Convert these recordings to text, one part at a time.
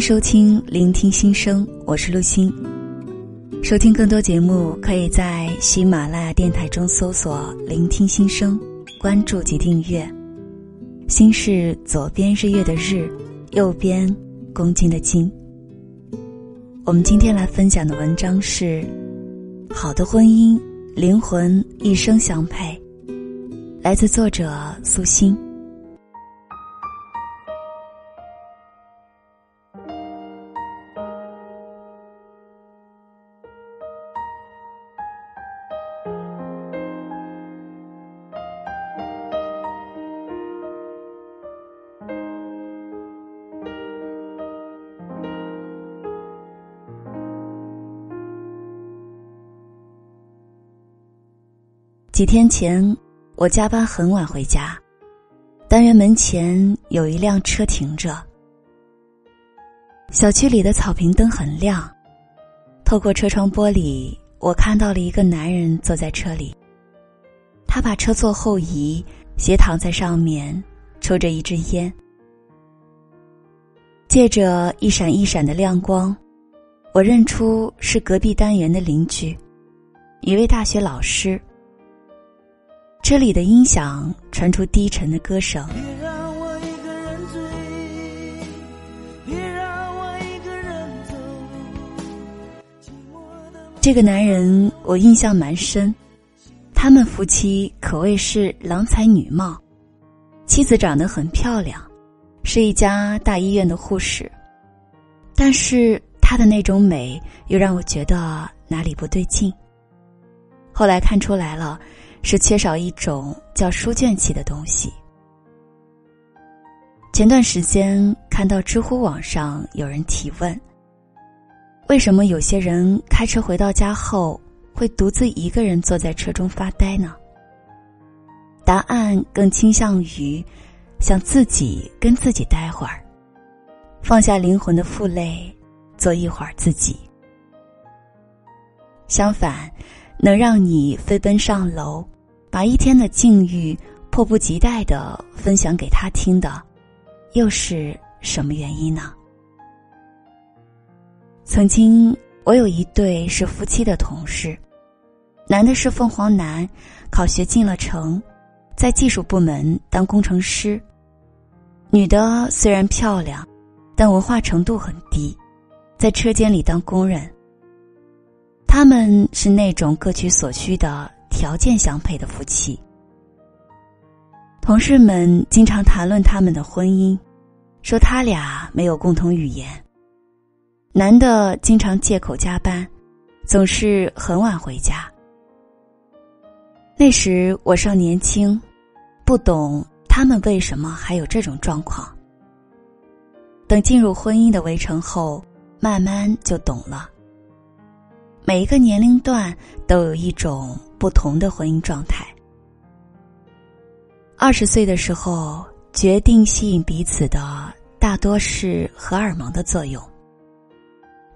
收听《聆听心声》，我是陆欣。收听更多节目，可以在喜马拉雅电台中搜索“聆听心声”，关注及订阅。心是左边日月的日，右边公斤的斤。我们今天来分享的文章是：好的婚姻，灵魂一生相配。来自作者苏欣。几天前。我加班很晚回家，单元门前有一辆车停着。小区里的草坪灯很亮，透过车窗玻璃，我看到了一个男人坐在车里。他把车坐后移，斜躺在上面，抽着一支烟。借着一闪一闪的亮光，我认出是隔壁单元的邻居，一位大学老师。车里的音响传出低沉的歌声。这个男人我印象蛮深，他们夫妻可谓是郎才女貌，妻子长得很漂亮，是一家大医院的护士，但是她的那种美又让我觉得哪里不对劲。后来看出来了。是缺少一种叫书卷气的东西。前段时间看到知乎网上有人提问：为什么有些人开车回到家后会独自一个人坐在车中发呆呢？答案更倾向于想自己跟自己待会儿，放下灵魂的负累，做一会儿自己。相反。能让你飞奔上楼，把一天的境遇迫不及待的分享给他听的，又是什么原因呢？曾经我有一对是夫妻的同事，男的是凤凰男，考学进了城，在技术部门当工程师；女的虽然漂亮，但文化程度很低，在车间里当工人。他们是那种各取所需的条件相配的夫妻。同事们经常谈论他们的婚姻，说他俩没有共同语言。男的经常借口加班，总是很晚回家。那时我尚年轻，不懂他们为什么还有这种状况。等进入婚姻的围城后，慢慢就懂了。每一个年龄段都有一种不同的婚姻状态。二十岁的时候，决定吸引彼此的大多是荷尔蒙的作用。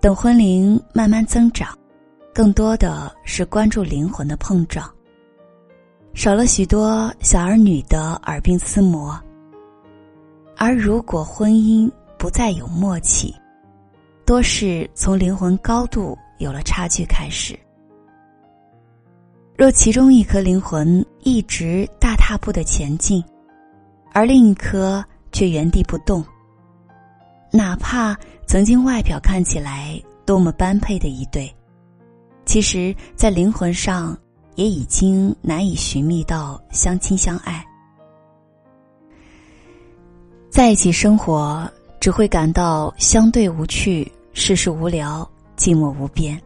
等婚龄慢慢增长，更多的是关注灵魂的碰撞。少了许多小儿女的耳鬓厮磨。而如果婚姻不再有默契，多是从灵魂高度。有了差距，开始。若其中一颗灵魂一直大踏步的前进，而另一颗却原地不动，哪怕曾经外表看起来多么般配的一对，其实，在灵魂上也已经难以寻觅到相亲相爱。在一起生活，只会感到相对无趣，世事无聊。寂寞无边。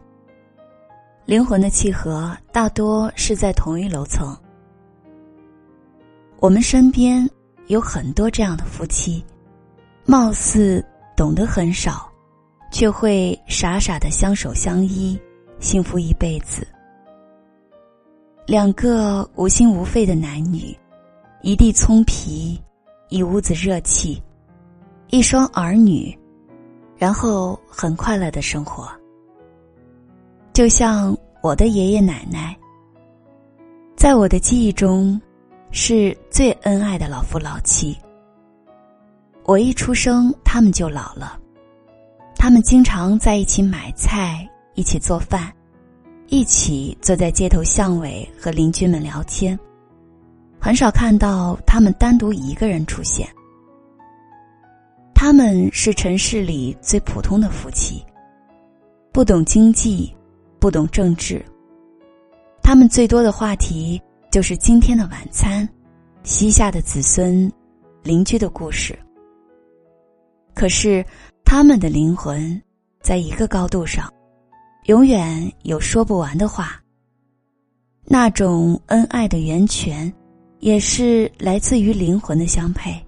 灵魂的契合大多是在同一楼层。我们身边有很多这样的夫妻，貌似懂得很少，却会傻傻的相守相依，幸福一辈子。两个无心无肺的男女，一地葱皮，一屋子热气，一双儿女，然后很快乐的生活。就像我的爷爷奶奶，在我的记忆中，是最恩爱的老夫老妻。我一出生，他们就老了，他们经常在一起买菜，一起做饭，一起坐在街头巷尾和邻居们聊天。很少看到他们单独一个人出现。他们是城市里最普通的夫妻，不懂经济，不懂政治。他们最多的话题就是今天的晚餐、膝下的子孙、邻居的故事。可是，他们的灵魂在一个高度上，永远有说不完的话。那种恩爱的源泉。也是来自于灵魂的相配，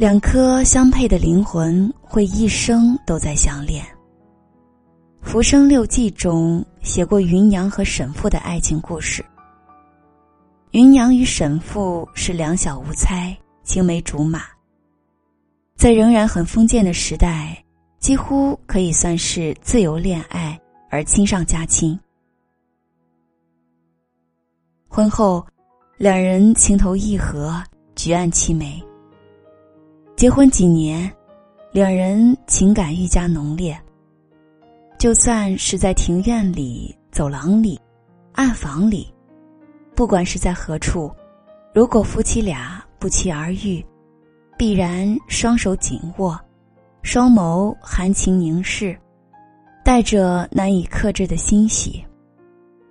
两颗相配的灵魂会一生都在相恋。《浮生六记》中写过芸娘和沈复的爱情故事。芸娘与沈复是两小无猜、青梅竹马，在仍然很封建的时代，几乎可以算是自由恋爱而亲上加亲。婚后，两人情投意合，举案齐眉。结婚几年，两人情感愈加浓烈。就算是在庭院里、走廊里、暗房里，不管是在何处，如果夫妻俩不期而遇，必然双手紧握，双眸含情凝视，带着难以克制的欣喜，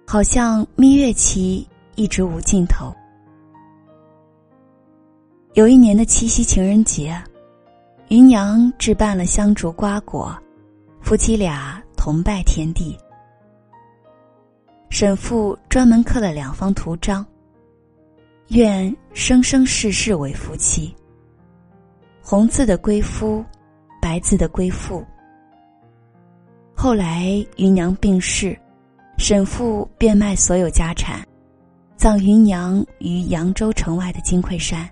好像蜜月期。一直无尽头。有一年的七夕情人节，芸娘置办了香烛瓜果，夫妻俩同拜天地。沈父专门刻了两方图章，愿生生世世为夫妻。红字的归夫，白字的归妇。后来芸娘病逝，沈父变卖所有家产。葬芸娘于扬州城外的金匮山。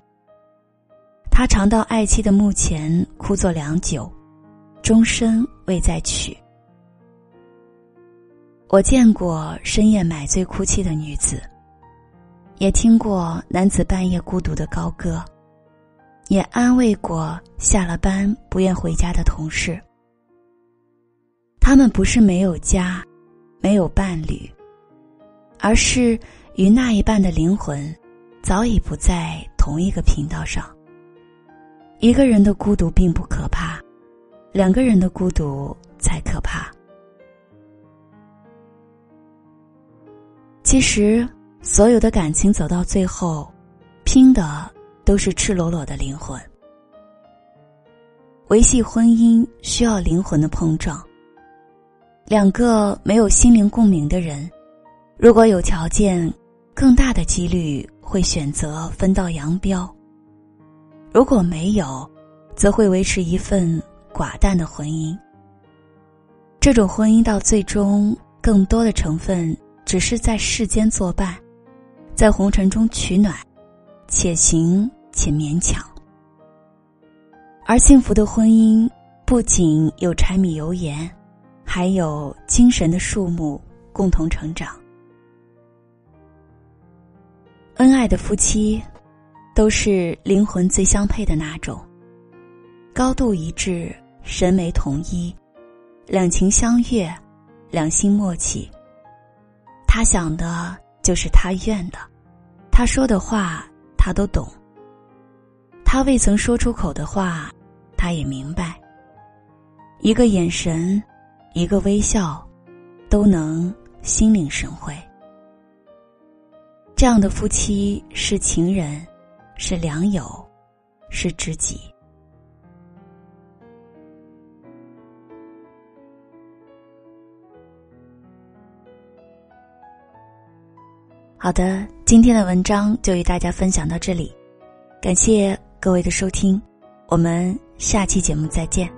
他常到爱妻的墓前哭坐良久，终身未再娶。我见过深夜买醉哭泣的女子，也听过男子半夜孤独的高歌，也安慰过下了班不愿回家的同事。他们不是没有家，没有伴侣，而是。与那一半的灵魂，早已不在同一个频道上。一个人的孤独并不可怕，两个人的孤独才可怕。其实，所有的感情走到最后，拼的都是赤裸裸的灵魂。维系婚姻需要灵魂的碰撞。两个没有心灵共鸣的人，如果有条件。更大的几率会选择分道扬镳。如果没有，则会维持一份寡淡的婚姻。这种婚姻到最终，更多的成分只是在世间作伴，在红尘中取暖，且行且勉强。而幸福的婚姻，不仅有柴米油盐，还有精神的树木共同成长。恩爱的夫妻，都是灵魂最相配的那种。高度一致，审美统一，两情相悦，两心默契。他想的就是他愿的，他说的话他都懂。他未曾说出口的话，他也明白。一个眼神，一个微笑，都能心领神会。这样的夫妻是情人，是良友，是知己。好的，今天的文章就与大家分享到这里，感谢各位的收听，我们下期节目再见。